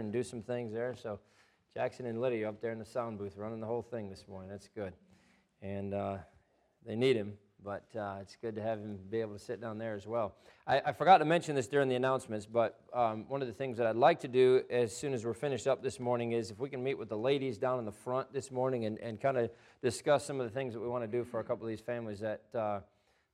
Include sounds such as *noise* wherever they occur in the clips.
and do some things there. So Jackson and Lydia up there in the sound booth running the whole thing this morning. That's good. And uh, they need him, but uh, it's good to have him be able to sit down there as well. I, I forgot to mention this during the announcements, but um, one of the things that I'd like to do as soon as we're finished up this morning is if we can meet with the ladies down in the front this morning and, and kind of discuss some of the things that we want to do for a couple of these families that, uh,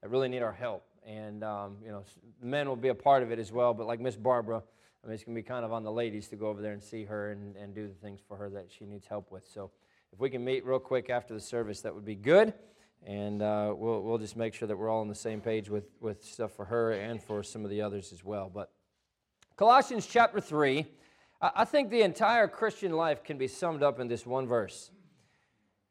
that really need our help. And, um, you know, men will be a part of it as well, but like Miss Barbara, I mean, it's going to be kind of on the ladies to go over there and see her and, and do the things for her that she needs help with. So if we can meet real quick after the service, that would be good. And uh, we'll, we'll just make sure that we're all on the same page with, with stuff for her and for some of the others as well. But Colossians chapter 3, I think the entire Christian life can be summed up in this one verse.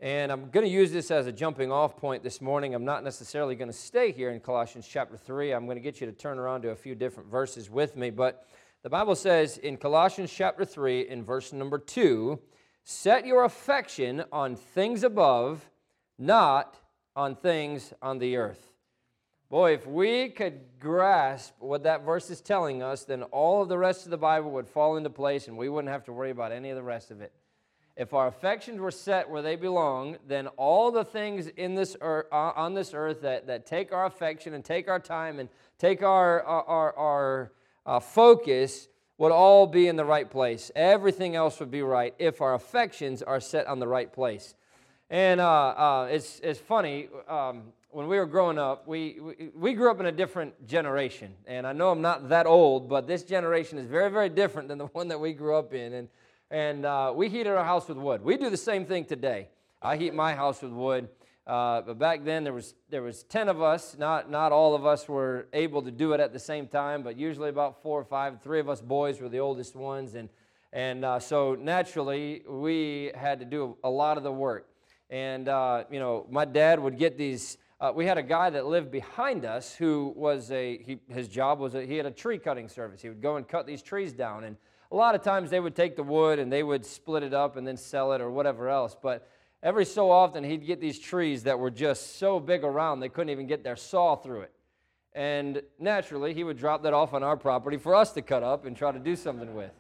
And I'm going to use this as a jumping off point this morning. I'm not necessarily going to stay here in Colossians chapter 3. I'm going to get you to turn around to a few different verses with me. But the Bible says in Colossians chapter 3, in verse number 2, set your affection on things above, not on things on the earth. Boy, if we could grasp what that verse is telling us, then all of the rest of the Bible would fall into place and we wouldn't have to worry about any of the rest of it. If our affections were set where they belong, then all the things in this earth, uh, on this earth that, that take our affection and take our time and take our, our, our, our uh, focus would all be in the right place. Everything else would be right if our affections are set on the right place. And uh, uh, it's, it's funny, um, when we were growing up, we, we, we, grew up in a different generation. And I know I'm not that old, but this generation is very, very different than the one that we grew up in. And, and uh, we heated our house with wood. We do the same thing today. I heat my house with wood. Uh, but back then there was there was 10 of us. Not not all of us were able to do it at the same time but usually about four or five three of us boys were the oldest ones. And and uh, so naturally we had to do a lot of the work. And uh, you know my dad would get these uh, we had a guy that lived behind us who was a he, his job was a, he had a tree cutting service. He would go and cut these trees down. And a lot of times they would take the wood and they would split it up and then sell it or whatever else. But every so often he'd get these trees that were just so big around they couldn't even get their saw through it. And naturally, he would drop that off on our property for us to cut up and try to do something with.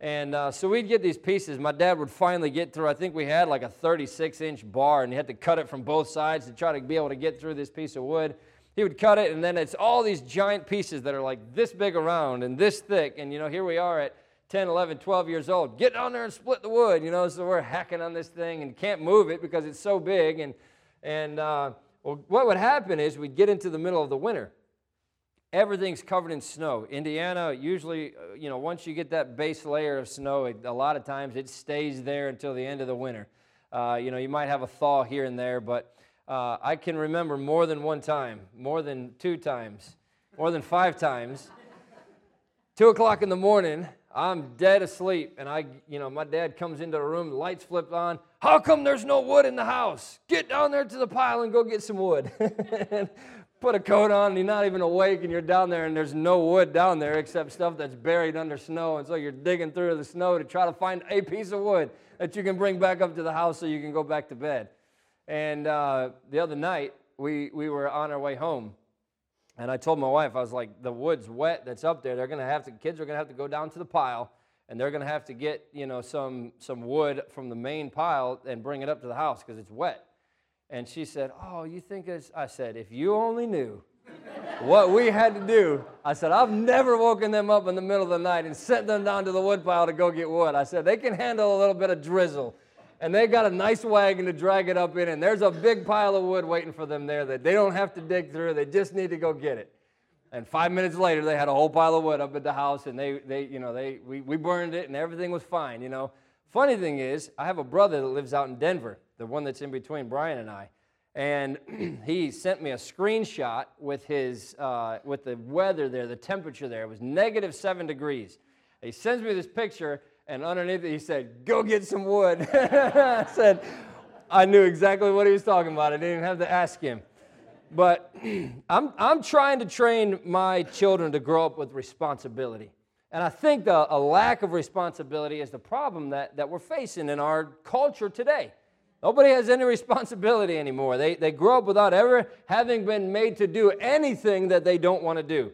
And uh, so we'd get these pieces. My dad would finally get through. I think we had like a 36 inch bar, and he had to cut it from both sides to try to be able to get through this piece of wood. He would cut it, and then it's all these giant pieces that are like this big around and this thick. And you know, here we are at 10, 11, 12 years old. Get down there and split the wood, you know. So we're hacking on this thing and can't move it because it's so big. And, and uh, well, what would happen is we'd get into the middle of the winter. Everything's covered in snow. Indiana, usually, uh, you know, once you get that base layer of snow, it, a lot of times it stays there until the end of the winter. Uh, you know, you might have a thaw here and there, but uh, I can remember more than one time, more than two times, more than five times. Two o'clock in the morning, I'm dead asleep, and I, you know, my dad comes into the room, lights flip on. How come there's no wood in the house? Get down there to the pile and go get some wood. and *laughs* Put a coat on, and you're not even awake, and you're down there, and there's no wood down there except stuff that's buried under snow. And so you're digging through the snow to try to find a piece of wood that you can bring back up to the house so you can go back to bed. And uh, the other night, we, we were on our way home, and I told my wife, I was like, the wood's wet that's up there. They're to have to, kids are to have to go down to the pile and they're to have to get, you know, some, some wood from the main pile and bring it up to the house because it's wet. And she said, Oh, you think it's, I said, if you only knew what we had to do. I said, I've never woken them up in the middle of the night and sent them down to the wood pile to go get wood. I said, they can handle a little bit of drizzle and they got a nice wagon to drag it up in, and there's a big pile of wood waiting for them there that they don't have to dig through. They just need to go get it. And five minutes later, they had a whole pile of wood up at the house, and they, they you know, they, we, we burned it, and everything was fine, you know. Funny thing is, I have a brother that lives out in Denver, the one that's in between Brian and I, and *clears throat* he sent me a screenshot with his, uh, with the weather there, the temperature there. It was negative seven degrees. He sends me this picture, and underneath it he said, Go get some wood. *laughs* I said, I knew exactly what he was talking about. I didn't even have to ask him. But *clears throat* I'm, I'm trying to train my children to grow up with responsibility. And I think the, a lack of responsibility is the problem that, that we're facing in our culture today. Nobody has any *laughs* responsibility anymore. They, they grow up without ever having been made to do anything that they don't want to do.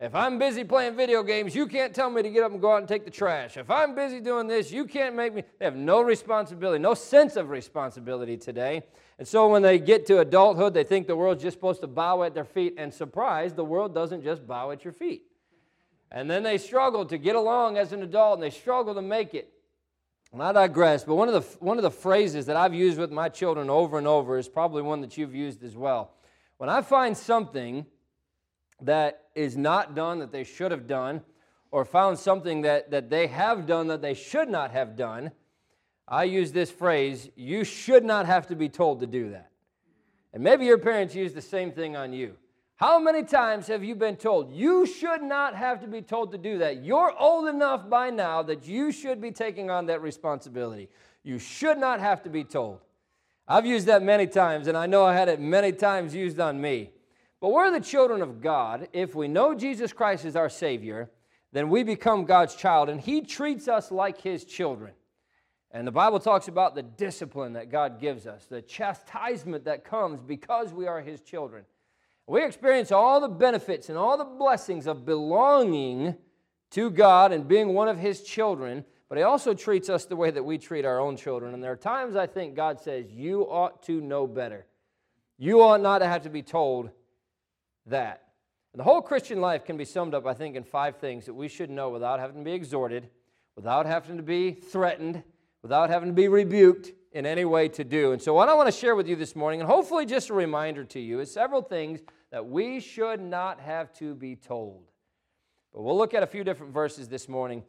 If I'm busy playing video games, you can't tell me to get up and go out and take the trash. If I'm busy doing this, you can't make me. They have no responsibility, no sense of responsibility today. And so when they get to adulthood, they think the world's just supposed to bow at their feet. And surprise, the world doesn't just bow at your feet. And then they struggle to get along as an adult and they struggle to make it. And I digress, but one of, the, one of the phrases that I've used with my children over and over is probably one that you've used as well. When I find something that is not done that they should have done, or found something that, that they have done that they should not have done, I use this phrase you should not have to be told to do that. And maybe your parents use the same thing on you. How many times have you been told you should not have to be told to do that? You're old enough by now that you should be taking on that responsibility. You should not have to be told. I've used that many times, and I know I had it many times used on me. But we're the children of God. If we know Jesus Christ is our Savior, then we become God's child, and He treats us like His children. And the Bible talks about the discipline that God gives us, the chastisement that comes because we are His children. We experience all the benefits and all the blessings of belonging to God and being one of His children, but He also treats us the way that we treat our own children. And there are times I think God says, You ought to know better. You ought not to have to be told that. And the whole Christian life can be summed up, I think, in five things that we should know without having to be exhorted, without having to be threatened, without having to be rebuked in any way to do. And so, what I want to share with you this morning, and hopefully just a reminder to you, is several things that we should not have to be told. But we'll look at a few different verses this morning,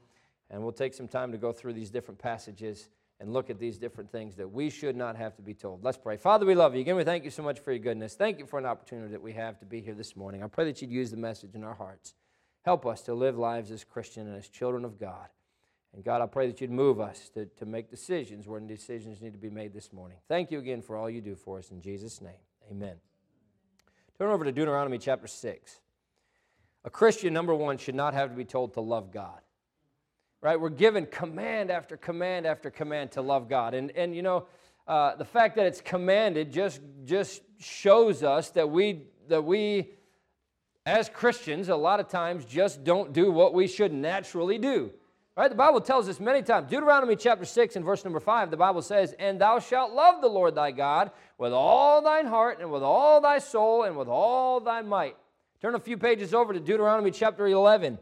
and we'll take some time to go through these different passages and look at these different things that we should not have to be told. Let's pray. Father, we love you. Again, we thank you so much for your goodness. Thank you for an opportunity that we have to be here this morning. I pray that you'd use the message in our hearts. Help us to live lives as Christian and as children of God. And God, I pray that you'd move us to, to make decisions where decisions need to be made this morning. Thank you again for all you do for us. In Jesus' name, amen. Turn over to Deuteronomy chapter 6. A Christian, number one, should not have to be told to love God right? We're given command after command after command to love God. And, and you know, uh, the fact that it's commanded just, just shows us that we, that we, as Christians, a lot of times just don't do what we should naturally do. Right? The Bible tells us many times. Deuteronomy chapter 6 and verse number 5, the Bible says, And thou shalt love the Lord thy God with all thine heart and with all thy soul and with all thy might. Turn a few pages over to Deuteronomy chapter 11.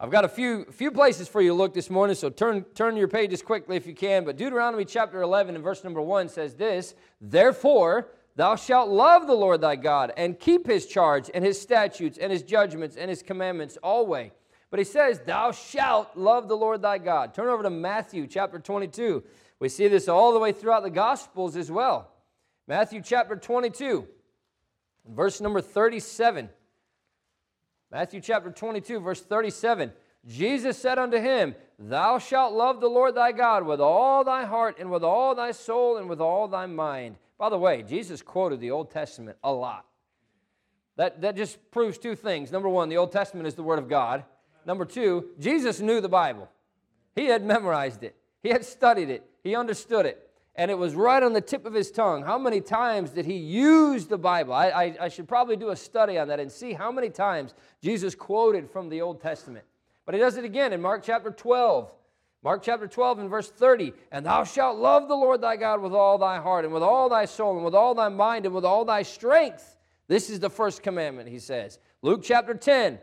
I've got a few, few places for you to look this morning, so turn, turn your pages quickly if you can. But Deuteronomy chapter 11 and verse number 1 says this Therefore, thou shalt love the Lord thy God and keep his charge and his statutes and his judgments and his commandments always. But he says, Thou shalt love the Lord thy God. Turn over to Matthew chapter 22. We see this all the way throughout the Gospels as well. Matthew chapter 22, verse number 37. Matthew chapter 22, verse 37. Jesus said unto him, Thou shalt love the Lord thy God with all thy heart and with all thy soul and with all thy mind. By the way, Jesus quoted the Old Testament a lot. That, that just proves two things. Number one, the Old Testament is the Word of God. Number two, Jesus knew the Bible. He had memorized it, he had studied it, he understood it and it was right on the tip of his tongue. How many times did he use the Bible? I, I, I, should probably do a study on that and see how many times Jesus quoted from the Old Testament. But he does it again in Mark chapter 12. Mark chapter 12 and verse 30. And thou shalt love the Lord thy God with all thy heart, and with all thy soul, and with all thy mind, and with all thy strength. This is the first commandment, he says. Luke chapter 10,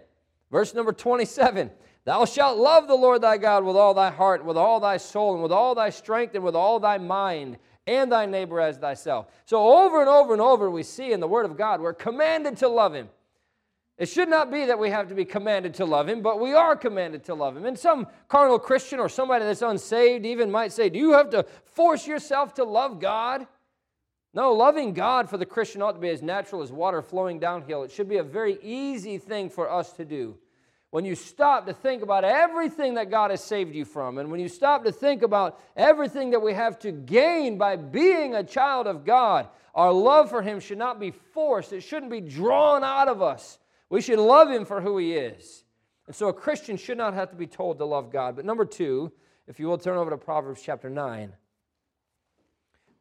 verse number 27. Thou shalt love the Lord thy God with all thy heart, with all thy soul, and with all thy strength, and with all thy mind, and thy neighbor as thyself. So, over and over and over, we see in the Word of God, we're commanded to love Him. It should not be that we have to be commanded to love Him, but we are commanded to love Him. And some carnal Christian or somebody that's unsaved even might say, Do you have to force yourself to love God? No, loving God for the Christian ought to be as natural as water flowing downhill. It should be a very easy thing for us to do when you stop to think about everything that God has saved you from, and when you stop to think about everything that we have to gain by being a child of God, our love for Him should not be forced. It shouldn't be drawn out of us. We should love Him for who He is. And so a Christian should not have to be told to love God. But number two, if you will turn over to Proverbs chapter 9.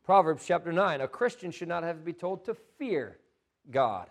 Proverbs chapter 9. A Christian should not have to be told to fear God.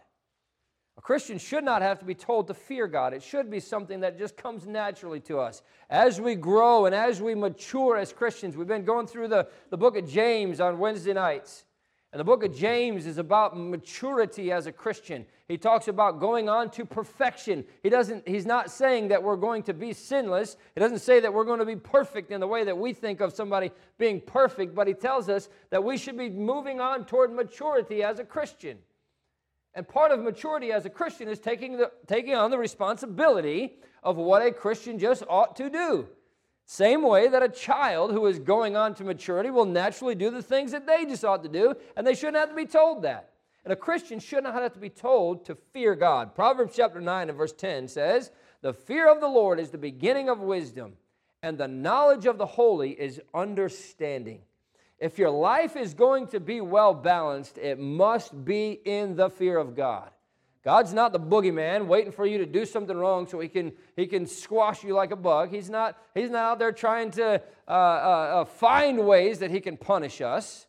A Christian should not have to be told to fear God. It should be something that just comes naturally to us. As we grow and as we mature as Christians, we've been going through the, the book of James on Wednesday nights. And the book of James is about maturity as a Christian. He talks about going on to perfection. He doesn't, he's not saying that we're going to be sinless. He doesn't say that we're going to be perfect in the way that we think of somebody being perfect, but he tells us that we should be moving on toward maturity as a Christian. And part of maturity as a Christian is taking, the, taking on the responsibility of what a Christian just ought to do. Same way that a child who is going on to maturity will naturally do the things that they just ought to do, and they shouldn't have to be told that. And a Christian should not have to be told to fear God. Proverbs chapter 9 and verse 10 says, The fear of the Lord is the beginning of wisdom, and the knowledge of the holy is understanding. If your life is going to be well balanced, it must be in the fear of God. God's not the boogeyman waiting for you to do something wrong so he can, he can squash you like a bug. He's not, he's not out there trying to uh, uh, uh, find ways that he can punish us.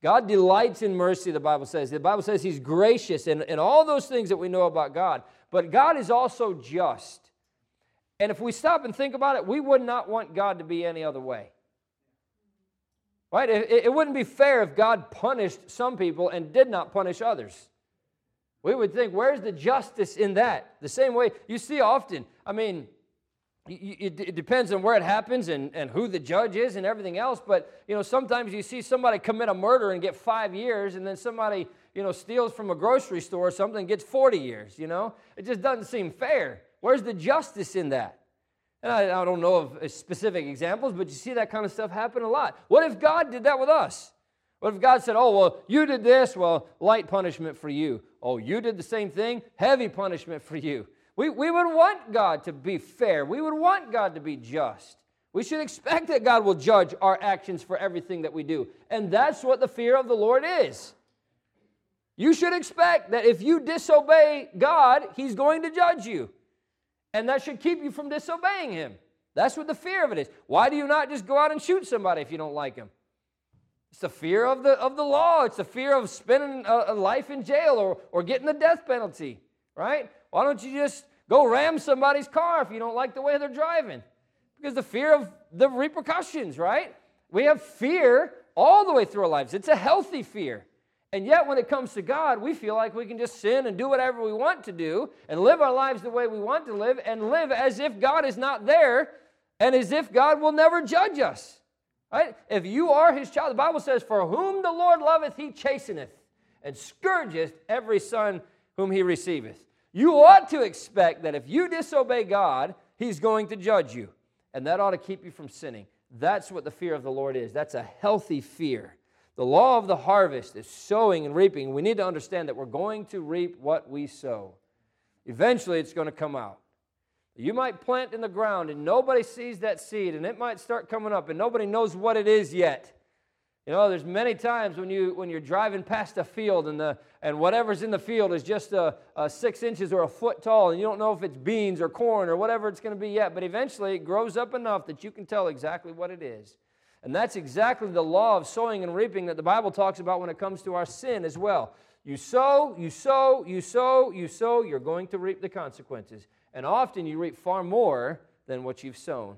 God delights in mercy, the Bible says. The Bible says he's gracious and, and all those things that we know about God. But God is also just. And if we stop and think about it, we would not want God to be any other way. Right? It, it wouldn't be fair if God punished some people and did not punish others. We would think, where's the justice in that? The same way you see often, I mean, it depends on where it happens and, and who the judge is and everything else. But, you know, sometimes you see somebody commit a murder and get five years, and then somebody, you know, steals from a grocery store or something gets 40 years, you know? It just doesn't seem fair. Where's the justice in that? And I, I don't know of specific examples, but you see that kind of stuff happen a lot. What if God did that with us? What if God said, Oh, well, you did this, well, light punishment for you. Oh, you did the same thing, heavy punishment for you. We, we would want God to be fair. We would want God to be just. We should expect that God will judge our actions for everything that we do. And that's what the fear of the Lord is. You should expect that if you disobey God, He's going to judge you. And that should keep you from disobeying him. That's what the fear of it is. Why do you not just go out and shoot somebody if you don't like him? It's the fear of the, of the law. It's the fear of spending a, a life in jail or, or getting the death penalty, right? Why don't you just go ram somebody's car if you don't like the way they're driving? Because the fear of the repercussions, right? We have fear all the way through our lives. It's a healthy fear. And yet, when it comes to God, we feel like we can just sin and do whatever we want to do and live our lives the way we want to live and live as if God is not there and as if God will never judge us. Right? If you are his child, the Bible says, For whom the Lord loveth, he chasteneth and scourgeth every son whom he receiveth. You ought to expect that if you disobey God, he's going to judge you. And that ought to keep you from sinning. That's what the fear of the Lord is. That's a healthy fear. The law of the harvest is sowing and reaping. We need to understand that we're going to reap what we sow. Eventually, it's going to come out. You might plant in the ground and nobody sees that seed and it might start coming up and nobody knows what it is yet. You know, there's many times when, you, when you're driving past a field and, the, and whatever's in the field is just a, a six inches or a foot tall and you don't know if it's beans or corn or whatever it's going to be yet, but eventually it grows up enough that you can tell exactly what it is. And that's exactly the law of sowing and reaping that the Bible talks about when it comes to our sin as well. You sow, you sow, you sow, you sow, you're going to reap the consequences. And often you reap far more than what you've sown.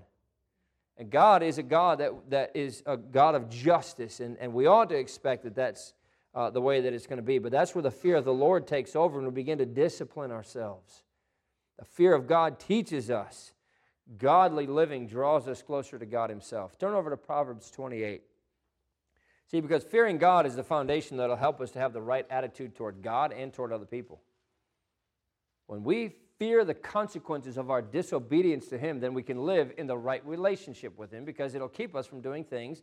And God is a God that, that is a God of justice, and, and we ought to expect that that's uh, the way that it's going to be. But that's where the fear of the Lord takes over and we begin to discipline ourselves. The fear of God teaches us Godly living draws us closer to God Himself. Turn over to Proverbs 28. See, because fearing God is the foundation that will help us to have the right attitude toward God and toward other people. When we fear the consequences of our disobedience to Him, then we can live in the right relationship with Him because it'll keep us from doing things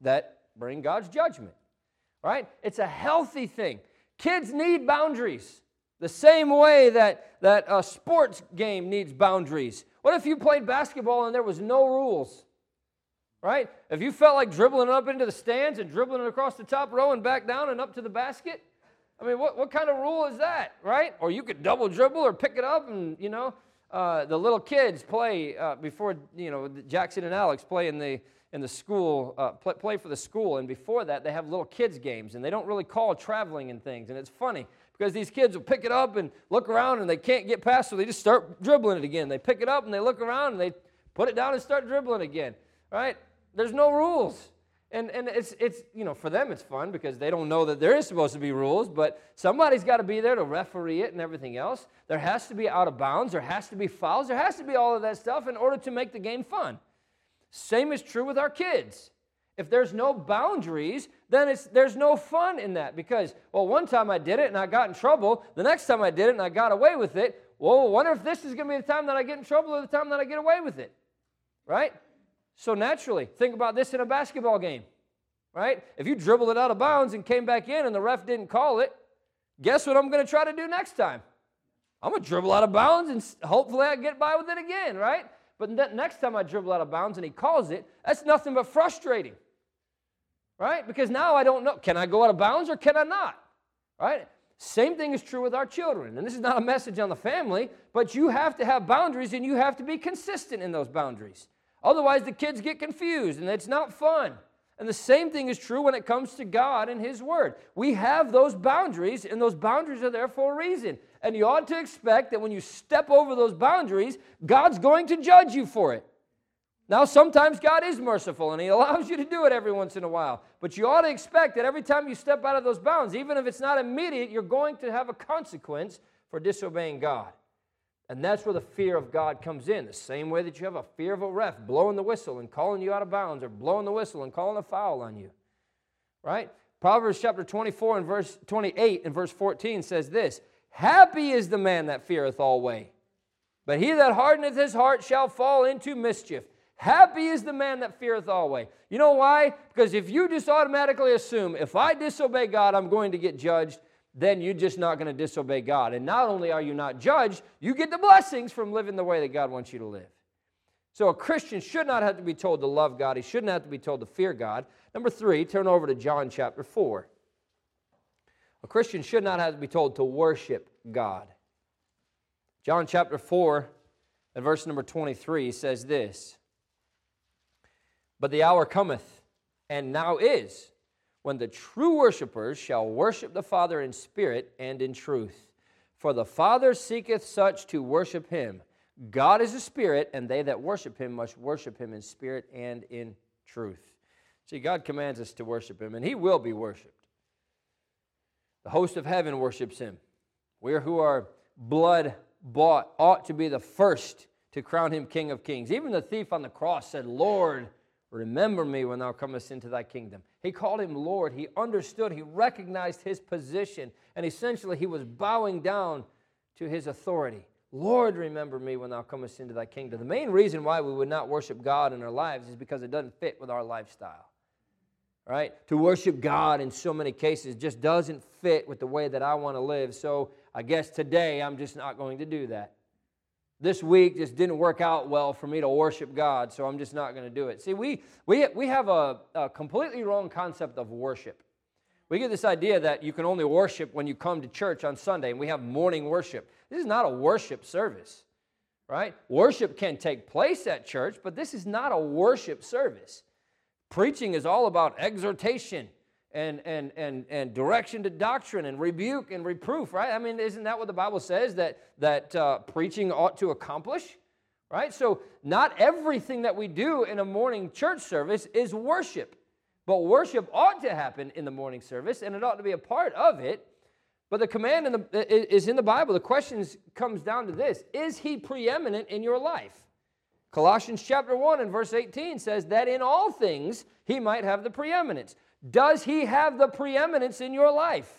that bring God's judgment. Right? It's a healthy thing. Kids need boundaries the same way that, that a sports game needs boundaries. What if you played basketball and there was no rules? Right? If you felt like dribbling up into the stands and dribbling across the top row and back down and up to the basket, I mean, what, what kind of rule is that, right? Or you could double dribble or pick it up and, you know, uh, the little kids play uh, before, you know, Jackson and Alex play in the, in the school, uh, play, play for the school. And before that, they have little kids' games and they don't really call traveling and things. And it's funny because these kids will pick it up and look around and they can't get past, so they just start dribbling it again. They pick it up and they look around and they put it down and start dribbling again, right? There's no rules. And, and it's, it's, you know, for them it's fun because they don't know that there is supposed to be rules, but somebody's got to be there to referee it and everything else. There has to be out of bounds, there has to be fouls, there has to be all of that stuff in order to make the game fun. Same is true with our kids. If there's no boundaries, then it's, there's no fun in that because, well, one time I did it and I got in trouble. The next time I did it and I got away with it. Well, wonder if this is going to be the time that I get in trouble or the time that I get away with it. Right? So naturally, think about this in a basketball game, right? If you dribbled it out of bounds and came back in and the ref didn't call it, guess what I'm going to try to do next time? I'm going to dribble out of bounds and hopefully I get by with it again, right? But next time I dribble out of bounds and he calls it, that's nothing but frustrating, right? Because now I don't know, can I go out of bounds or can I not, right? Same thing is true with our children. And this is not a message on the family, but you have to have boundaries and you have to be consistent in those boundaries. Otherwise, the kids get confused and it's not fun. And the same thing is true when it comes to God and His Word. We have those boundaries, and those boundaries are there for a reason. And you ought to expect that when you step over those boundaries, God's going to judge you for it. Now, sometimes God is merciful and He allows you to do it every once in a while. But you ought to expect that every time you step out of those bounds, even if it's not immediate, you're going to have a consequence for disobeying God. And that's where the fear of God comes in. The same way that you have a fear of a ref blowing the whistle and calling you out of bounds, or blowing the whistle and calling a foul on you. Right? Proverbs chapter 24 and verse 28 and verse 14 says this Happy is the man that feareth always, but he that hardeneth his heart shall fall into mischief. Happy is the man that feareth always. You know why? Because if you just automatically assume, if I disobey God, I'm going to get judged, then you're just not going to disobey God. And not only are you not judged, you get the blessings from living the way that God wants you to live. So a Christian should not have to be told to love God, he shouldn't have to be told to fear God. Number three, turn over to John chapter 4. A Christian should not have to be told to worship God. John chapter 4 and verse number 23 says this But the hour cometh, and now is when the true worshipers shall worship the Father in spirit and in truth. For the Father seeketh such to worship him. God is a spirit, and they that worship him must worship him in spirit and in truth. See, God commands us to worship him, and he will be worshiped. The host of heaven worships him. We who are blood bought ought to be the first to crown him King of Kings. Even the thief on the cross said, Lord, Remember me when thou comest into thy kingdom. He called him Lord. He understood, he recognized his position, and essentially he was bowing down to his authority. Lord, remember me when thou comest into thy kingdom. The main reason why we would not worship God in our lives is because it doesn't fit with our lifestyle. Right? To worship God in so many cases just doesn't fit with the way that I want to live. So I guess today I'm just not going to do that this week just didn't work out well for me to worship God, so I'm just not going to do it. See, we, we, we have a, a completely wrong concept of worship. We get this idea that you can only worship when you come to church on Sunday, and we have morning worship. This is not a worship service, right? Worship can take place at church, but this is not a worship service. Preaching is all about exhortation and, and, and, and direction to doctrine and rebuke and reproof, right? I mean, isn't that what the Bible says that, that uh, preaching ought to accomplish? Right? So, not everything that we do in a morning church service is worship. But worship ought to happen in the morning service, and it ought to be a part of it. But the command in the, is in the Bible. The question comes down to this Is he preeminent in your life? Colossians chapter 1 and verse 18 says that in all things he might have the preeminence. Does he have the preeminence in your life?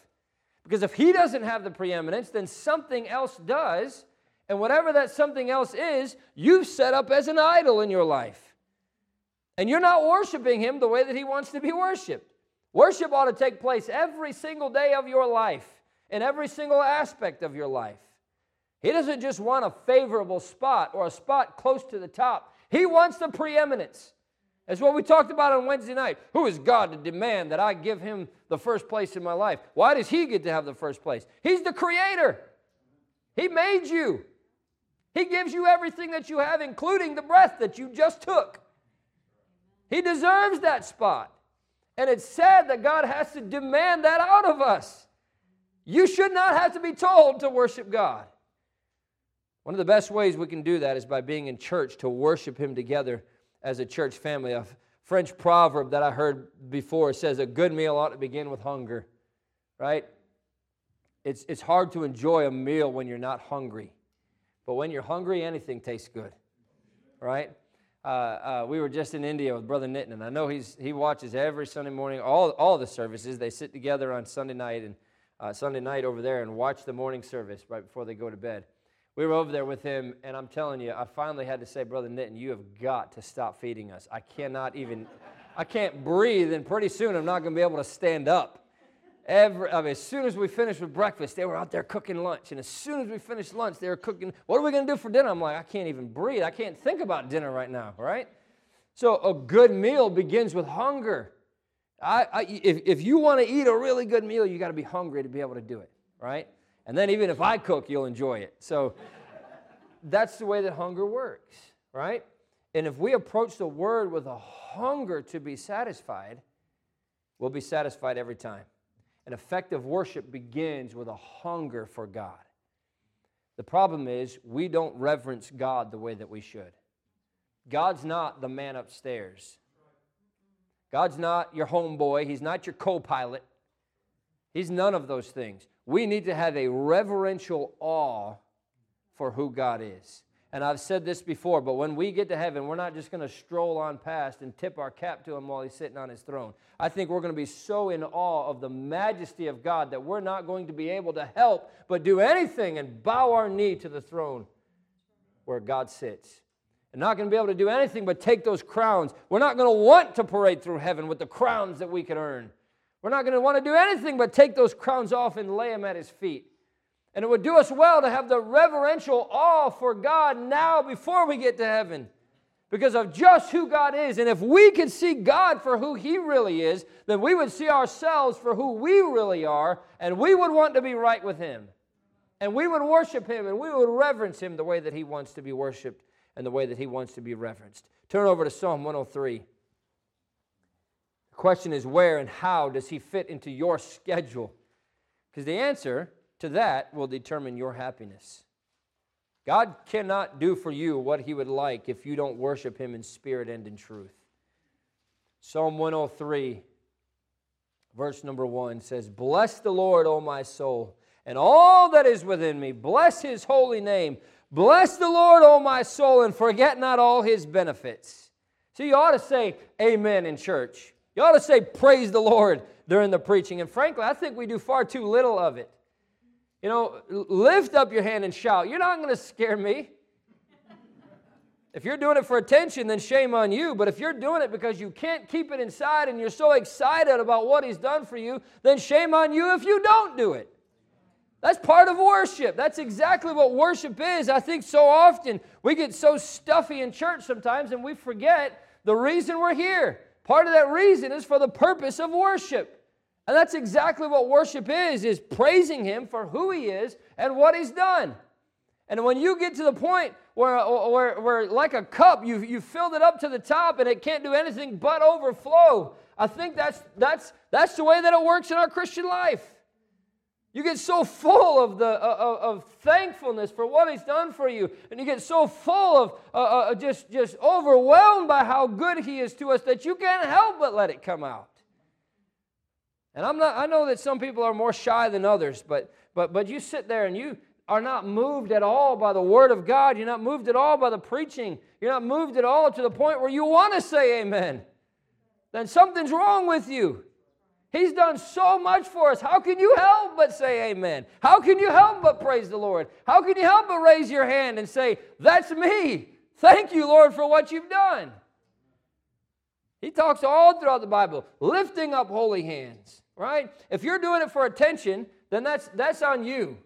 Because if he doesn't have the preeminence, then something else does. And whatever that something else is, you've set up as an idol in your life. And you're not worshiping him the way that he wants to be worshiped. Worship ought to take place every single day of your life, in every single aspect of your life. He doesn't just want a favorable spot or a spot close to the top, he wants the preeminence. That's what we talked about on Wednesday night. Who is God to demand that I give him the first place in my life? Why does he get to have the first place? He's the creator. He made you. He gives you everything that you have, including the breath that you just took. He deserves that spot. And it's sad that God has to demand that out of us. You should not have to be told to worship God. One of the best ways we can do that is by being in church to worship Him together as a church family. A French proverb that I heard before says, A good meal ought to begin with hunger, right? It's, it's hard to enjoy a meal when you're not hungry. But when you're hungry, anything tastes good, right? Uh, uh, we were just in India with Brother Nitin, and I know he's, he watches every Sunday morning, all, all the services. They sit together on Sunday night and uh, Sunday night over there and watch the morning service right before they go to bed. We were over there with him, and I'm telling you, I finally had to say, Brother Nitin, you have got to stop feeding us. I cannot even, I can't breathe, and pretty soon I'm not going to be able to stand up. Every, I mean, as soon as we finished with breakfast, they were out there cooking lunch. And as soon as we finished lunch, they were cooking, what are we going to do for dinner? I'm like, I can't even breathe. I can't think about dinner right now, right? So a good meal begins with hunger. I, I, if, if you want to eat a really good meal, you got to be hungry to be able to do it, right? And then even if I cook, you'll enjoy it. So that's the way that hunger works, right? And if we approach the word with a hunger to be satisfied, we'll be satisfied every time. An effective worship begins with a hunger for God. The problem is, we don't reverence God the way that we should. God's not the man upstairs. God's not your homeboy. He's not your co pilot. He's none of those things. We need to have a reverential awe for who God is. And I've said this before, but when we get to heaven, we're not just going to stroll on past and tip our cap to him while he's sitting on his throne. I think we're going to be so in awe of the majesty of God that we're not going to be able to help but do anything and bow our knee to the throne where God sits. And not going to be able to do anything but take those crowns. We're not going to want to parade through heaven with the crowns that we can earn. We're not going to want to do anything but take those crowns off and lay them at his feet. And it would do us well to have the reverential awe for God now before we get to heaven because of just who God is. And if we could see God for who He really is, then we would see ourselves for who we really are, and we would want to be right with Him. And we would worship Him, and we would reverence Him the way that He wants to be worshiped and the way that He wants to be reverenced. Turn over to Psalm 103. Question is, where and how does He fit into your schedule? Because the answer to that will determine your happiness. God cannot do for you what he would like if you don't worship him in spirit and in truth. Psalm 103, verse number 1 says, Bless the Lord, O my soul, and all that is within me. Bless his holy name. Bless the Lord, O my soul, and forget not all his benefits. So you ought to say amen in church. You ought to say praise the Lord during the preaching. And frankly, I think we do far too little of it. You know, lift up your hand and shout. You're not going to scare me. If you're doing it for attention, then shame on you. But if you're doing it because you can't keep it inside and you're so excited about what He's done for you, then shame on you if you don't do it. That's part of worship. That's exactly what worship is. I think so often we get so stuffy in church sometimes and we forget the reason we're here. Part of that reason is for the purpose of worship. And that's exactly what worship is, is praising him for who he is and what he's done. And when you get to the point where, where, where like a cup, you, you filled it up to the top and it can't do anything but overflow, I think that's, that's, that's the way that it works in our Christian life. You get so full of, the, of, of thankfulness for what He's done for you, and you get so full of uh, uh, just, just overwhelmed by how good He is to us that you can't help but let it come out. And I'm not, I know that some people are more shy than others, but, but, but you sit there and you are not moved at all by the Word of God. You're not moved at all by the preaching. You're not moved at all to the point where you want to say amen. Then something's wrong with you. He's done so much for us. How can you help but say amen? How can you help but praise the Lord? How can you help but raise your hand and say, That's me. Thank you, Lord, for what you've done? He talks all throughout the Bible, lifting up holy hands, right? If you're doing it for attention, then that's, that's on you.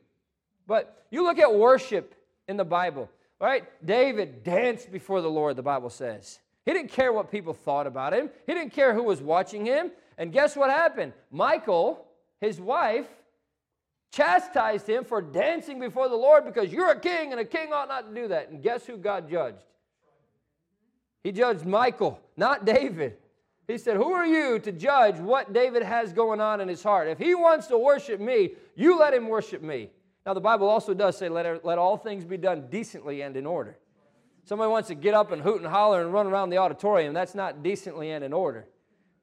But you look at worship in the Bible, right? David danced before the Lord, the Bible says. He didn't care what people thought about him, he didn't care who was watching him. And guess what happened? Michal, his wife, chastised him for dancing before the Lord because you're a king and a king ought not to do that. And guess who God judged? He judged Michal, not David. He said, Who are you to judge what David has going on in his heart? If he wants to worship me, you let him worship me. Now, the Bible also does say, Let, er, let all things be done decently and in order. Somebody wants to get up and hoot and holler and run around the auditorium. That's not decently and in order.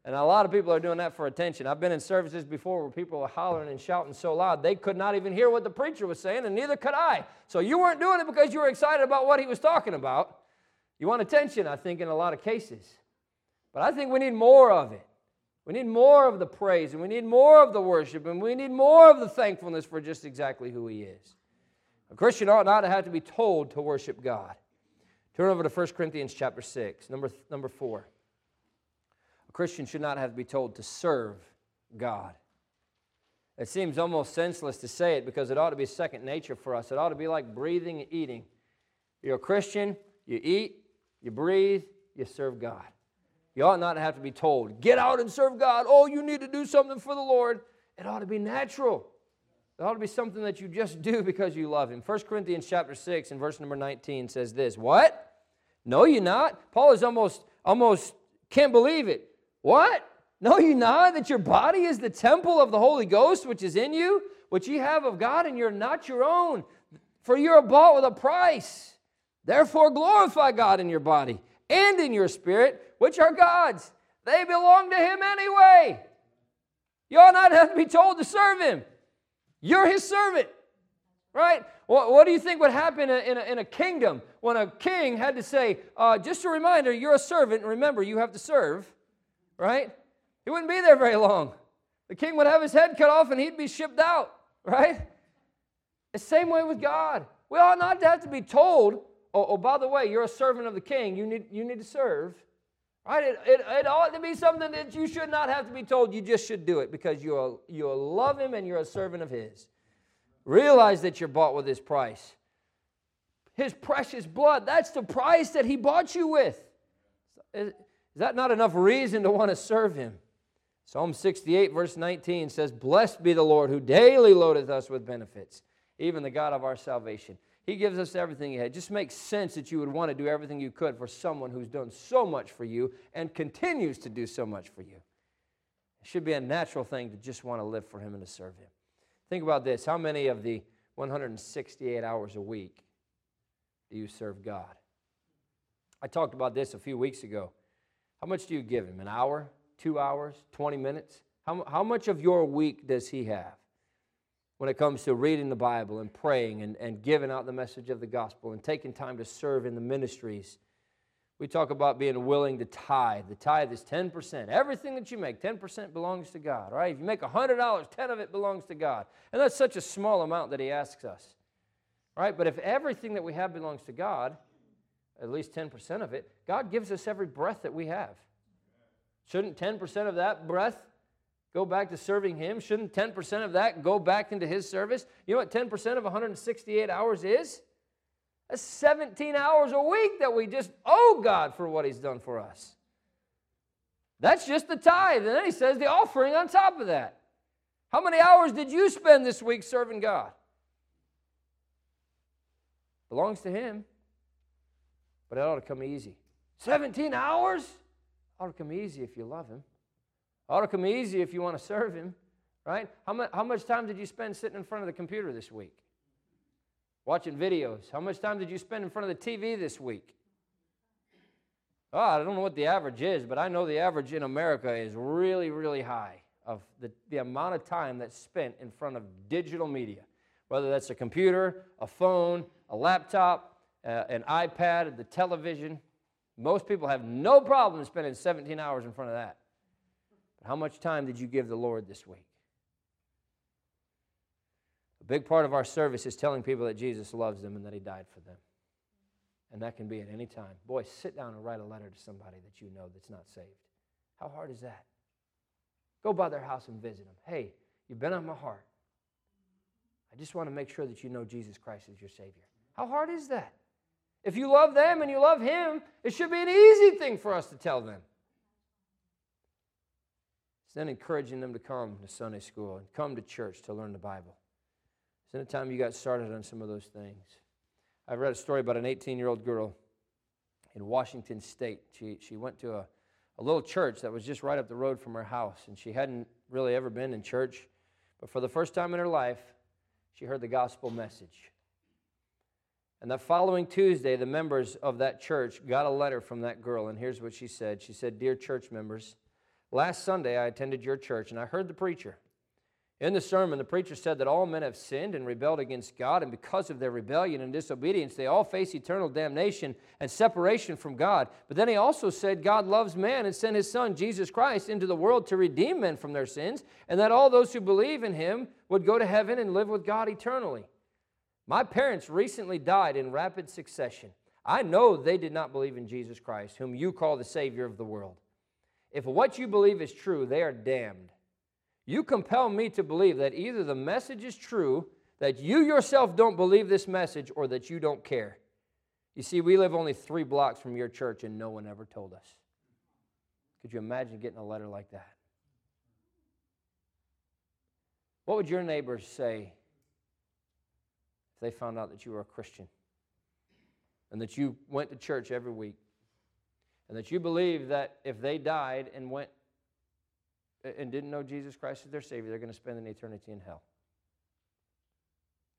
And a lot of people are doing that for attention. I've been in services before where people were hollering and shouting so loud they could not even hear what the preacher was saying, and neither could I. So you weren't doing it because you were excited about what he was talking about. You want attention, I think, in a lot of cases. But I think we need more of it. We need more of the praise, and we need more of the worship, and we need more of the thankfulness for just exactly who He is. A Christian ought not to have to be told to worship God. Turn over to 1 Corinthians chapter 6, number, number 4. A Christian should not have to be told to serve God. It seems almost senseless to say it because it ought to be second nature for us. It ought to be like breathing and eating. You're a Christian, you eat, you breathe, you serve God. You ought not have to be told, get out and serve God. Oh, you need to do something for the Lord. It ought to be natural. It ought to be something that you just do because you love Him. 1 Corinthians chapter 6 and verse number 19 says this What? No, you not. Paul is almost, almost can't believe it. What? Know you not that your body is the temple of the Holy Ghost, which is in you, which ye have of God, and you're not your own. For you're bought with a price. Therefore, glorify God in your body and in your spirit, which are God's. They belong to Him anyway. You ought not have to be told to serve Him. You're His servant, right? What, what do you think would happen in a, in a, in a kingdom when a king had to say, uh, just a reminder, you're a servant, and remember, you have to serve, right? He wouldn't be there very long. The king would have his head cut off and he'd be shipped out, right? The same way with God. We ought not to have to be told oh, oh, by the way, you're a servant of the king. You need, you need to serve. Right? It, it, it ought to be something that you should not have to be told. You just should do it because you you love him and you're a servant of his. Realize that you're bought with his price. His precious blood. That's the price that he bought you with. Is, that not enough reason to want to serve him? Psalm 68, verse 19 says, Blessed be the Lord who daily loadeth us with benefits, even the God of our salvation. He gives us everything He had. It just makes sense that you would want to do everything you could for someone who's done so much for you and continues to do so much for you. It should be a natural thing to just want to live for Him and to serve Him. Think about this how many of the 168 hours a week do you serve God? I talked about this a few weeks ago. How much do you give Him? An hour? Two hours? 20 minutes? How, how much of your week does He have? when it comes to reading the Bible and praying and, and giving out the message of the gospel and taking time to serve in the ministries. We talk about being willing to tithe. The tithe is 10%. Everything that you make, 10% belongs to God, right? If you make $100, 10 of it belongs to God. And that's such a small amount that He asks us, right? But if everything that we have belongs to God, at least 10% of it, God gives us every breath that we have. Shouldn't 10% of that breath go back to serving Him? Shouldn't 10% of that go back into His service? You know what 10% of 168 hours is? That's 17 hours a week that we just owe God for what He's done for us. That's just the tithe. And then He says the offering on top of that. How many hours did you spend this week serving God? Belongs to Him, but it ought to come easy. 17 hours? Ought to come easy if you love Him. Ought to come easy if you want to serve Him, right? How, much, how much time did you spend sitting in front of the computer this week? Watching videos. How much time did you spend in front of the TV this week? Oh, I don't know what the average is, but I know the average in America is really, really high of the, the amount of time that's spent in front of digital media, whether that's a computer, a phone, a laptop, uh, an iPad, the television. Most people have no problem spending 17 hours in front of that. But how much time did you give the Lord this week? A big part of our service is telling people that Jesus loves them and that He died for them. And that can be at any time. Boy, sit down and write a letter to somebody that you know that's not saved. How hard is that? Go by their house and visit them. Hey, you've been on my heart. I just want to make sure that you know Jesus Christ is your Savior. How hard is that? If you love them and you love Him, it should be an easy thing for us to tell them. It's then encouraging them to come to Sunday school and come to church to learn the Bible. It's then the time you got started on some of those things. I read a story about an 18 year old girl in Washington State. She, she went to a, a little church that was just right up the road from her house. And she hadn't really ever been in church. But for the first time in her life, she heard the gospel message. And the following Tuesday, the members of that church got a letter from that girl. And here's what she said She said, Dear church members, last Sunday I attended your church and I heard the preacher. In the sermon, the preacher said that all men have sinned and rebelled against God, and because of their rebellion and disobedience, they all face eternal damnation and separation from God. But then he also said God loves man and sent his son, Jesus Christ, into the world to redeem men from their sins, and that all those who believe in him would go to heaven and live with God eternally. My parents recently died in rapid succession. I know they did not believe in Jesus Christ, whom you call the Savior of the world. If what you believe is true, they are damned. You compel me to believe that either the message is true, that you yourself don't believe this message, or that you don't care. You see, we live only three blocks from your church, and no one ever told us. Could you imagine getting a letter like that? What would your neighbors say if they found out that you were a Christian and that you went to church every week and that you believe that if they died and went and didn't know Jesus Christ as their Savior, they're going to spend an eternity in hell.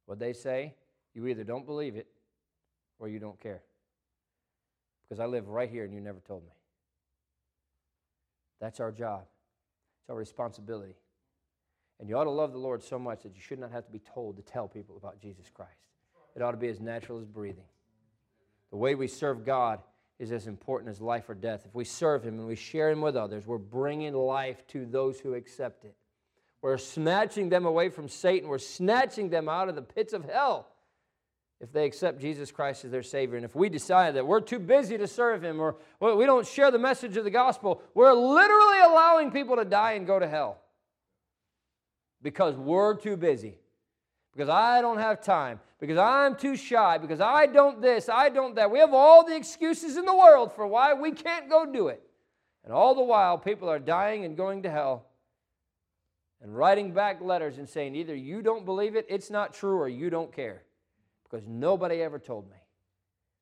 What they say, you either don't believe it or you don't care. Because I live right here and you never told me. That's our job, it's our responsibility. And you ought to love the Lord so much that you should not have to be told to tell people about Jesus Christ. It ought to be as natural as breathing. The way we serve God is as important as life or death. If we serve Him and we share Him with others, we're bringing life to those who accept it. We're snatching them away from Satan. We're snatching them out of the pits of hell if they accept Jesus Christ as their Savior. And if we decide that we're too busy to serve Him or we don't share the message of the gospel, we're literally allowing people to die and go to hell because we're too busy because I don't have time, because I'm too shy, because I don't this, I don't that. We have all the excuses in the world for why we can't go do it. And all the while, people are dying and going to hell and writing back letters and saying either you don't believe it, it's not true, or you don't care because nobody ever told me.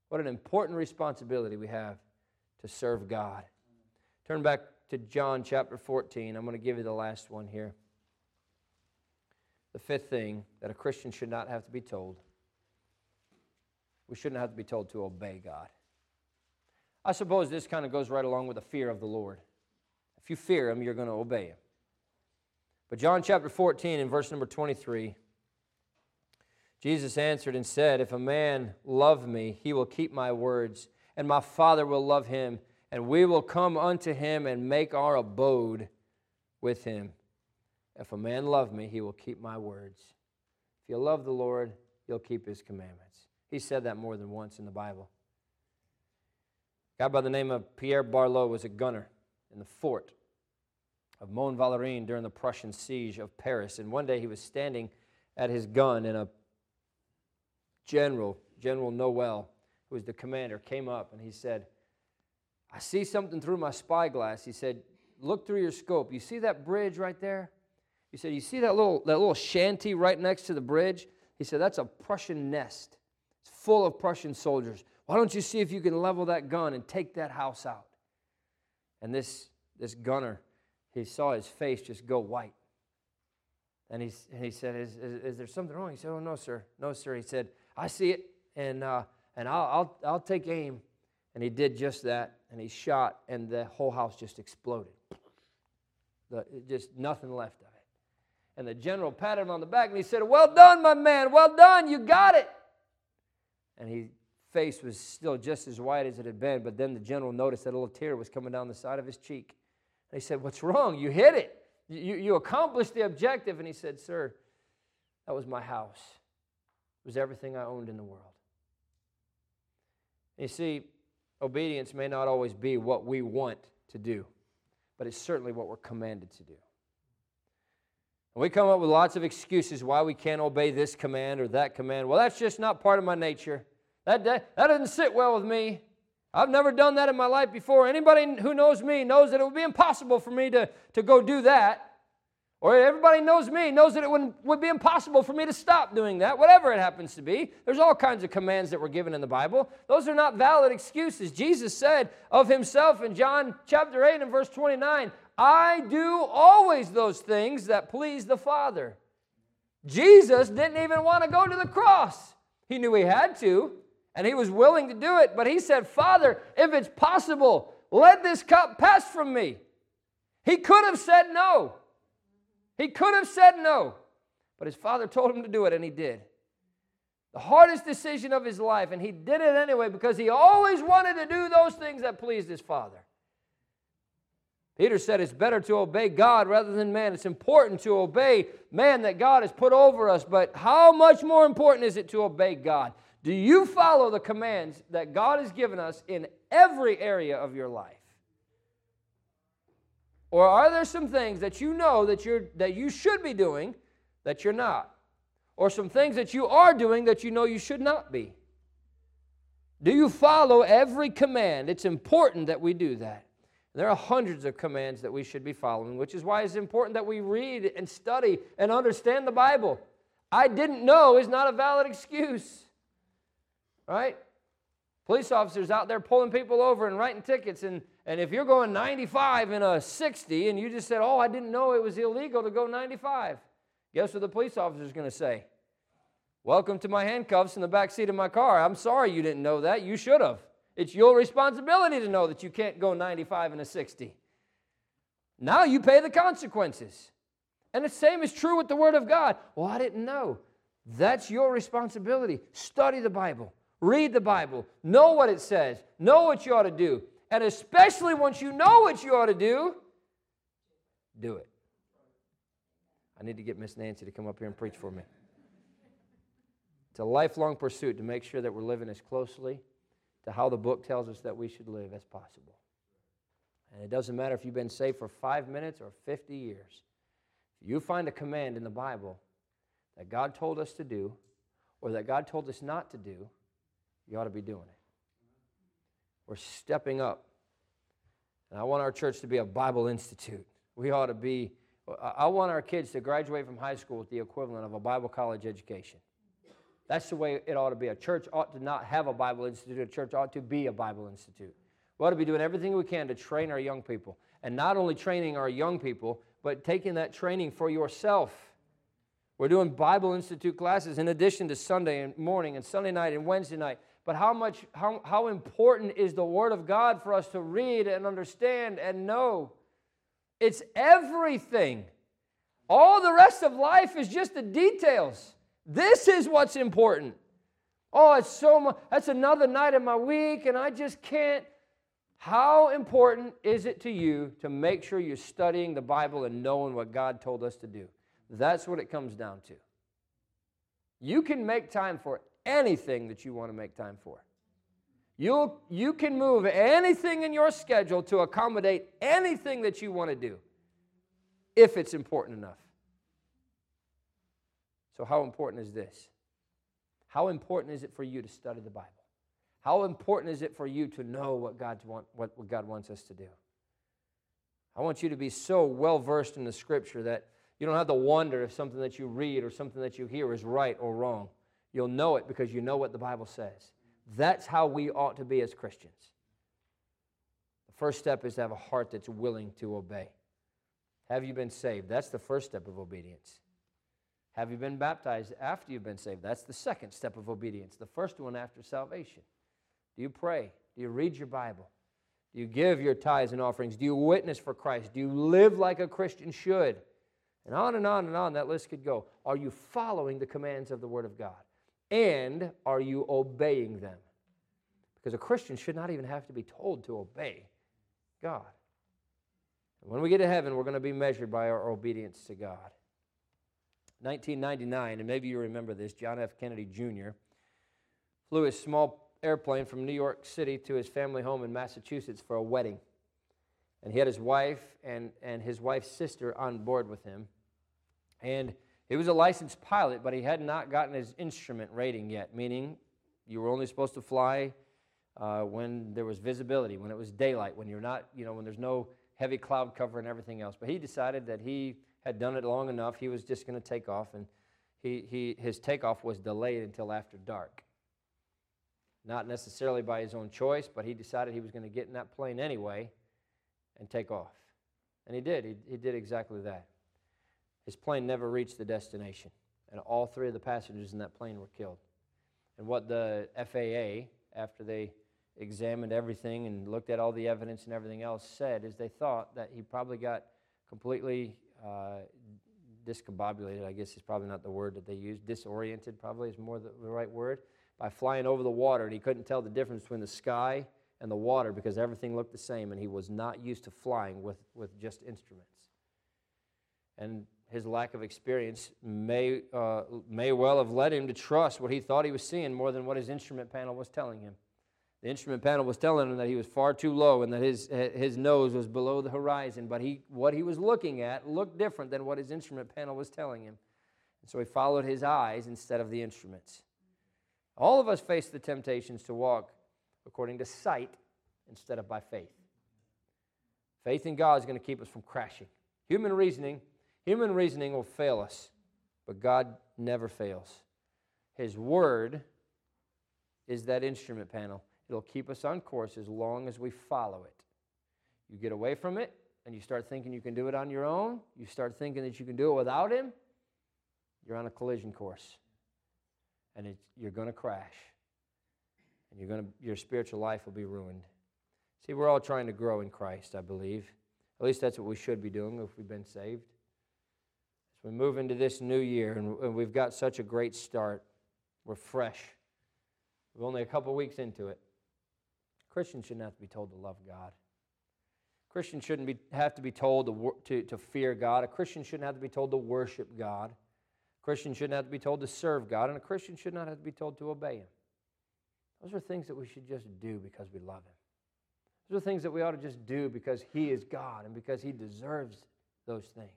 What an important responsibility we have to serve God. Turn back to John chapter 14. I'm going to give you the last one here. The fifth thing that a Christian should not have to be told we shouldn't have to be told to obey God. I suppose this kind of goes right along with the fear of the Lord. If you fear Him, you're going to obey Him. But John chapter 14 and verse number 23, Jesus answered and said, If a man love me, he will keep my words, and my Father will love him, and we will come unto him and make our abode with him. If a man love me, he will keep my words. If you love the Lord, you'll keep his commandments. He said that more than once in the Bible. A guy by the name of Pierre Barlow was a gunner in the fort of Mont Valérien during the Prussian siege of Paris. And one day he was standing at his gun, and a general, General Noel, who was the commander, came up and he said, I see something through my spyglass. He said, Look through your scope. You see that bridge right there? He said, You see that little, that little shanty right next to the bridge? He said, That's a Prussian nest. It's full of Prussian soldiers. Why don't you see if you can level that gun and take that house out? And this, this gunner, he saw his face just go white. And he, and he said, is, is, is, there something wrong? He said, Oh, no, sir. No, sir. He said, I see it, and, uh, and I'll, I'll, I'll take aim. And he did just that, and he shot, and the whole house just exploded. The, just nothing left. And the general patted him on the back and he said, Well done, my man, well done, you got it. And his face was still just as white as it had been, but then the general noticed that a little tear was coming down the side of his cheek. He said, What's wrong? You hit it. You, you accomplished the objective. And he said, Sir, that was my house. It was everything I owned in the world. You see, obedience may not always be what we want to do, but it's certainly what we're commanded to do. And we come up with lots of excuses why we can't obey this command or that command. Well, that's just not part of my nature. That, that, that doesn't sit well with me. I've never done that in my life before. Anybody who knows me knows that it would be impossible for me to, to go do that. Or everybody knows me, knows that it would, would be impossible for me to stop doing that, whatever it happens to be. There's all kinds of commands that were given in the Bible. Those are not valid excuses. Jesus said of himself in John chapter 8 and verse 29, I do always those things that please the Father. Jesus didn't even want to go to the cross. He knew he had to, and he was willing to do it, but he said, Father, if it's possible, let this cup pass from me. He could have said no. He could have said no, but his father told him to do it, and he did. The hardest decision of his life, and he did it anyway because he always wanted to do those things that pleased his father. Peter said it's better to obey God rather than man. It's important to obey man that God has put over us, but how much more important is it to obey God? Do you follow the commands that God has given us in every area of your life? Or are there some things that you know that, you're, that you should be doing that you're not? Or some things that you are doing that you know you should not be? Do you follow every command? It's important that we do that. There are hundreds of commands that we should be following, which is why it's important that we read and study and understand the Bible. I didn't know is not a valid excuse. Right? Police officers out there pulling people over and writing tickets and and if you're going 95 in a 60 and you just said, Oh, I didn't know it was illegal to go 95, guess what the police officer is going to say? Welcome to my handcuffs in the back seat of my car. I'm sorry you didn't know that. You should have. It's your responsibility to know that you can't go 95 and a 60. Now you pay the consequences. And the same is true with the Word of God. Well, I didn't know. That's your responsibility. Study the Bible, read the Bible, know what it says, know what you ought to do. And especially once you know what you ought to do, do it. I need to get Miss Nancy to come up here and preach for me. It's a lifelong pursuit to make sure that we're living as closely to how the book tells us that we should live as possible. And it doesn't matter if you've been saved for five minutes or 50 years. If you find a command in the Bible that God told us to do or that God told us not to do, you ought to be doing it. We're stepping up. And I want our church to be a Bible institute. We ought to be, I want our kids to graduate from high school with the equivalent of a Bible college education. That's the way it ought to be. A church ought to not have a Bible institute, a church ought to be a Bible institute. We ought to be doing everything we can to train our young people. And not only training our young people, but taking that training for yourself. We're doing Bible Institute classes in addition to Sunday morning and Sunday night and Wednesday night but how much how, how important is the word of god for us to read and understand and know it's everything all the rest of life is just the details this is what's important oh it's so much that's another night of my week and i just can't how important is it to you to make sure you're studying the bible and knowing what god told us to do that's what it comes down to you can make time for anything that you want to make time for. you you can move anything in your schedule to accommodate anything that you want to do if it's important enough. So, how important is this? How important is it for you to study the Bible? How important is it for you to know what, God's want, what, what God wants us to do? I want you to be so well versed in the Scripture that you don't have to wonder if something that you read or something that you hear is right or wrong. You'll know it because you know what the Bible says. That's how we ought to be as Christians. The first step is to have a heart that's willing to obey. Have you been saved? That's the first step of obedience. Have you been baptized after you've been saved? That's the second step of obedience. The first one after salvation. Do you pray? Do you read your Bible? Do you give your tithes and offerings? Do you witness for Christ? Do you live like a Christian should? And on and on and on that list could go. Are you following the commands of the Word of God? And are you obeying them? Because a Christian should not even have to be told to obey God. When we get to heaven, we're going to be measured by our obedience to God. 1999, and maybe you remember this, John F. Kennedy Jr. flew his small airplane from New York City to his family home in Massachusetts for a wedding. And he had his wife and, and his wife's sister on board with him. And he was a licensed pilot, but he had not gotten his instrument rating yet, meaning you were only supposed to fly uh, when there was visibility, when it was daylight, when you're not, you know, when there's no heavy cloud cover and everything else. But he decided that he had done it long enough. He was just going to take off, and he, he, his takeoff was delayed until after dark. Not necessarily by his own choice, but he decided he was going to get in that plane anyway and take off. And he did. He, he did exactly that. His plane never reached the destination, and all three of the passengers in that plane were killed. And what the FAA, after they examined everything and looked at all the evidence and everything else, said is they thought that he probably got completely uh, discombobulated, I guess is probably not the word that they use. Disoriented, probably, is more the, the right word. By flying over the water, and he couldn't tell the difference between the sky and the water because everything looked the same, and he was not used to flying with, with just instruments. And his lack of experience may, uh, may well have led him to trust what he thought he was seeing more than what his instrument panel was telling him. The instrument panel was telling him that he was far too low and that his, his nose was below the horizon, but he, what he was looking at looked different than what his instrument panel was telling him. And so he followed his eyes instead of the instruments. All of us face the temptations to walk according to sight instead of by faith. Faith in God is going to keep us from crashing. Human reasoning, human reasoning will fail us, but God never fails. His word is that instrument panel. It'll keep us on course as long as we follow it. You get away from it and you start thinking you can do it on your own, you start thinking that you can do it without Him, you're on a collision course. And you're going to crash. And you're gonna, your spiritual life will be ruined. See, we're all trying to grow in Christ, I believe. At least that's what we should be doing if we've been saved. As we move into this new year, and we've got such a great start, we're fresh. We're only a couple weeks into it. Christians shouldn't have to be told to love God. Christians shouldn't be, have to be told to, to, to fear God. A Christian shouldn't have to be told to worship God. A Christian shouldn't have to be told to serve God. And a Christian should not have to be told to obey Him. Those are things that we should just do because we love Him. Those are things that we ought to just do because He is God and because He deserves those things.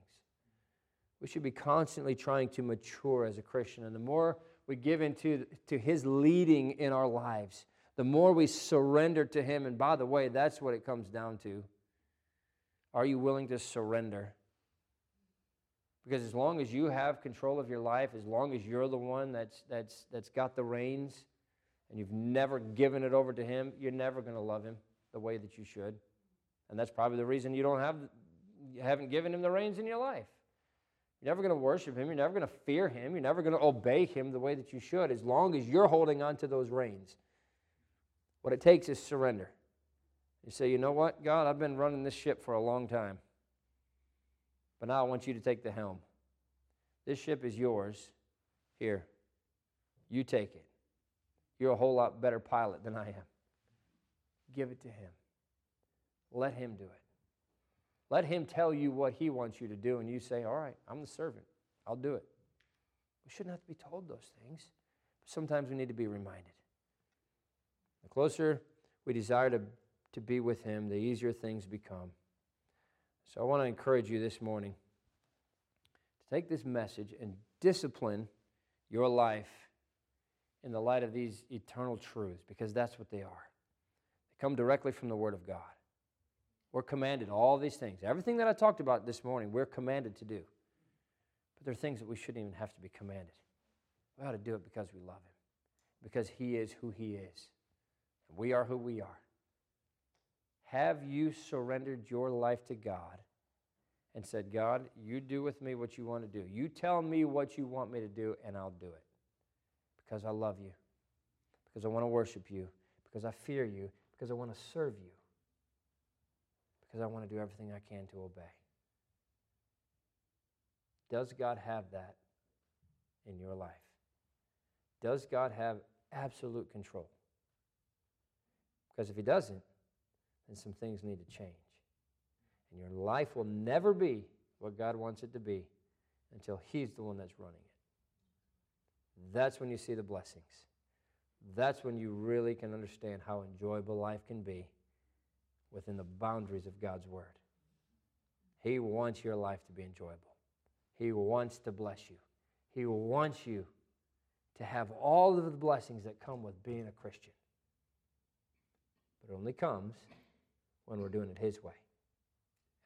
We should be constantly trying to mature as a Christian. And the more we give into to His leading in our lives, the more we surrender to Him, and by the way, that's what it comes down to. Are you willing to surrender? Because as long as you have control of your life, as long as you're the one that's, that's, that's got the reins, and you've never given it over to Him, you're never going to love Him the way that you should. And that's probably the reason you don't have, you haven't given Him the reins in your life. You're never going to worship Him. You're never going to fear Him. You're never going to obey Him the way that you should, as long as you're holding on to those reins. What it takes is surrender. You say, you know what, God, I've been running this ship for a long time, but now I want you to take the helm. This ship is yours. Here, you take it. You're a whole lot better pilot than I am. Give it to Him. Let Him do it. Let Him tell you what He wants you to do, and you say, All right, I'm the servant. I'll do it. We shouldn't have to be told those things, but sometimes we need to be reminded. The closer we desire to, to be with Him, the easier things become. So I want to encourage you this morning to take this message and discipline your life in the light of these eternal truths because that's what they are. They come directly from the Word of God. We're commanded all these things. Everything that I talked about this morning, we're commanded to do. But there are things that we shouldn't even have to be commanded. We ought to do it because we love Him, because He is who He is. We are who we are. Have you surrendered your life to God and said, God, you do with me what you want to do? You tell me what you want me to do, and I'll do it because I love you, because I want to worship you, because I fear you, because I want to serve you, because I want to do everything I can to obey. Does God have that in your life? Does God have absolute control? Because if he doesn't, then some things need to change. And your life will never be what God wants it to be until he's the one that's running it. That's when you see the blessings. That's when you really can understand how enjoyable life can be within the boundaries of God's Word. He wants your life to be enjoyable. He wants to bless you. He wants you to have all of the blessings that come with being a Christian. But it only comes when we're doing it His way.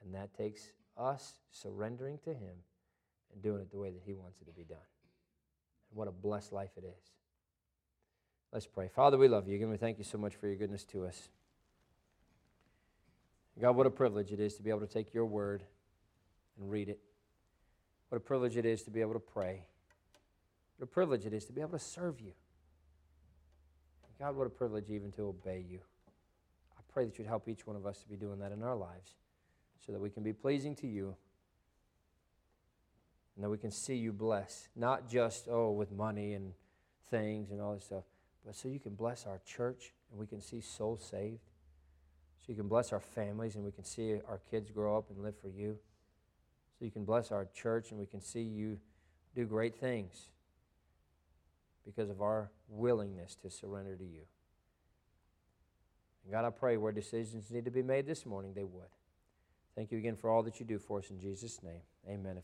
And that takes us surrendering to Him and doing it the way that He wants it to be done. And what a blessed life it is. Let's pray. Father, we love you. Again, we thank you so much for your goodness to us. God, what a privilege it is to be able to take your word and read it. What a privilege it is to be able to pray. What a privilege it is to be able to serve you. God, what a privilege even to obey you. Pray that you'd help each one of us to be doing that in our lives so that we can be pleasing to you and that we can see you bless, not just, oh, with money and things and all this stuff, but so you can bless our church and we can see souls saved. So you can bless our families and we can see our kids grow up and live for you. So you can bless our church and we can see you do great things because of our willingness to surrender to you. And God, I pray where decisions need to be made this morning, they would. Thank you again for all that you do for us in Jesus' name. Amen. If you